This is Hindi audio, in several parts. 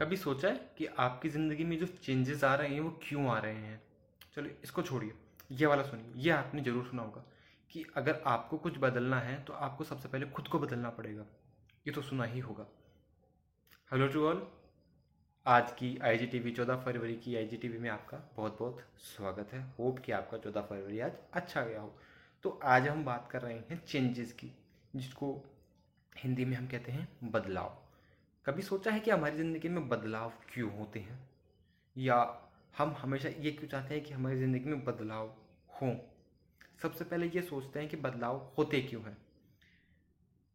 कभी सोचा है कि आपकी ज़िंदगी में जो चेंजेस आ रहे हैं, वो क्यों आ रहे हैं। चलो इसको छोड़िए। ये वाला सुनिए। ये आपने ज़रूर सुना होगा कि अगर आपको कुछ बदलना है तो आपको सबसे पहले खुद को बदलना पड़ेगा। ये तो सुना ही होगा। हेलो टू ऑल आज की आई जी टी वी चौदह फरवरी की आई जी टी वी में आपका बहुत बहुत स्वागत है। होप कि आपका चौदह फरवरी आज अच्छा गया हो। तो आज हम बात कर रहे हैं चेंजेस की, जिसको हिंदी में हम कहते हैं बदलाव। कभी सोचा है कि हमारी ज़िंदगी में बदलाव क्यों होते हैं? या हम हमेशा ये क्यों चाहते हैं कि हमारी ज़िंदगी में बदलाव हों? सबसे पहले ये सोचते हैं कि बदलाव होते क्यों हैं?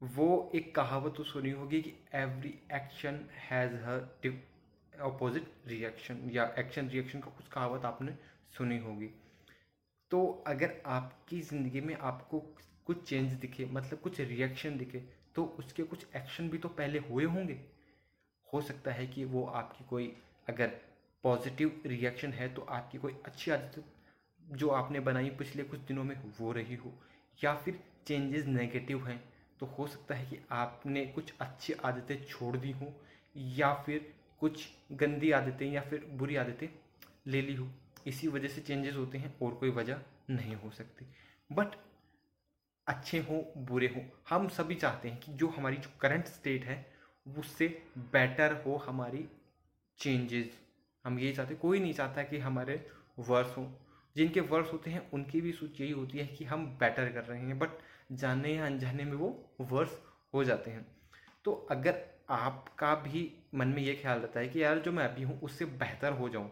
वो एक कहावत तो सुनी होगी कि एवरी एक्शन हैज़ हर अपोजिट रिएक्शन या एक्शन रिएक्शन का कुछ कहावत आपने सुनी होगी। तो अगर आपकी ज़िंदगी में आपको कुछ चेंज दिखे मतलब कुछ रिएक्शन दिखे तो उसके कुछ एक्शन भी तो पहले हुए होंगे। हो सकता है कि वो आपकी कोई अगर पॉजिटिव रिएक्शन है तो आपकी कोई अच्छी आदत जो आपने बनाई पिछले कुछ दिनों में वो रही हो, या फिर चेंजेस नेगेटिव हैं तो हो सकता है कि आपने कुछ अच्छी आदतें छोड़ दी हों, या फिर कुछ गंदी आदतें या फिर बुरी आदतें ले ली हो। इसी वजह से चेंजेस होते हैं और कोई वजह नहीं हो सकती। बट अच्छे हों, बुरे हों, हम सभी चाहते हैं कि जो हमारी जो करंट स्टेट है उससे बेटर हो हमारी चेंजेस हम यही चाहते कोई नहीं चाहता कि हमारे वर्स हों। जिनके वर्स होते हैं, उनकी भी सोच यही होती है कि हम बेटर कर रहे हैं बट जाने या अनजाने में वो वर्स हो जाते हैं। तो अगर आपका भी मन में ये ख्याल रहता है कि यार, जो मैं अभी हूँ, उससे बेहतर हो जाऊँ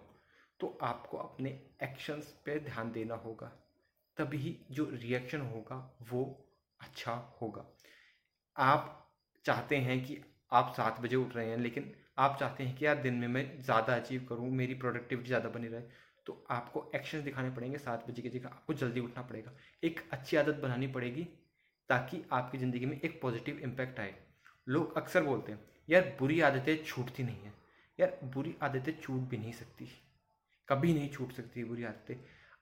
तो आपको अपने एक्शंस पे ध्यान देना होगा। तभी जो रिएक्शन होगा, वो अच्छा होगा। आप चाहते हैं कि आप सात बजे उठ रहे हैं, लेकिन आप चाहते हैं कि यार दिन में मैं ज़्यादा अचीव करूँ, मेरी प्रोडक्टिविटी ज़्यादा बनी रहे तो आपको एक्शन दिखाने पड़ेंगे सात बजे की जगह, आपको जल्दी उठना पड़ेगा। एक अच्छी आदत बनानी पड़ेगी ताकि आपकी ज़िंदगी में एक पॉजिटिव इम्पैक्ट आए। लोग अक्सर बोलते हैं, यार बुरी आदतें छूटती नहीं हैं। यार बुरी आदतें छूट भी नहीं सकती। कभी नहीं छूट सकती बुरी आदतें।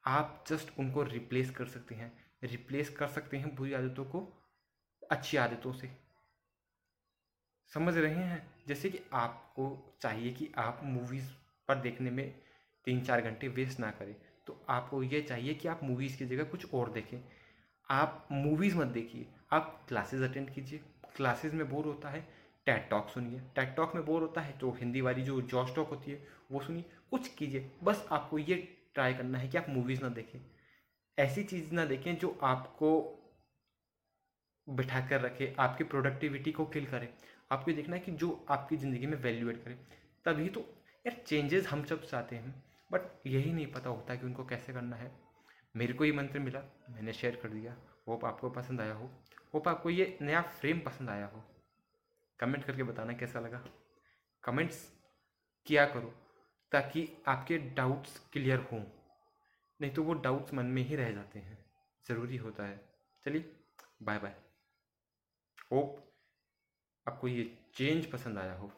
आप जस्ट उनको रिप्लेस कर सकते हैं। रिप्लेस कर सकते हैं बुरी आदतों को अच्छी आदतों से। समझ रहे हैं? जैसे कि आपको चाहिए कि आप मूवीज़ पर देखने में तीन चार घंटे वेस्ट ना करें तो आपको ये चाहिए कि आप मूवीज़ की जगह कुछ और देखें। आप मूवीज़ मत देखिए, आप क्लासेस अटेंड कीजिए। क्लासेस में बोर होता है टैट टॉक सुनिए। टैट टॉक में बोर होता है तो हिंदी वाली जो जॉस टॉक होती है, वो सुनिए। कुछ कीजिए। बस आपको ये ट्राई करना है कि आप मूवीज़ ना देखें। ऐसी चीज़ ना देखें जो आपको बिठा कर रखे, आपकी प्रोडक्टिविटी को किल करे। आपको देखना है कि जो आपकी ज़िंदगी में वैल्यू एड करे, तभी तो यार चेंजेस हम सब चाहते हैं बट यही नहीं पता होता कि उनको कैसे करना है। मेरे को ये मंत्र मिला, मैंने शेयर कर दिया। होप आपको पसंद आया हो। होप आपको ये नया फ्रेम पसंद आया हो। कमेंट करके बताना कैसा लगा। कमेंट्स किया करो, ताकि आपके डाउट्स क्लियर हों। नहीं तो वो डाउट्स मन में ही रह जाते हैं। ज़रूरी होता है। चलिए बाय बाय होप आपको ये चेंज पसंद आया हो।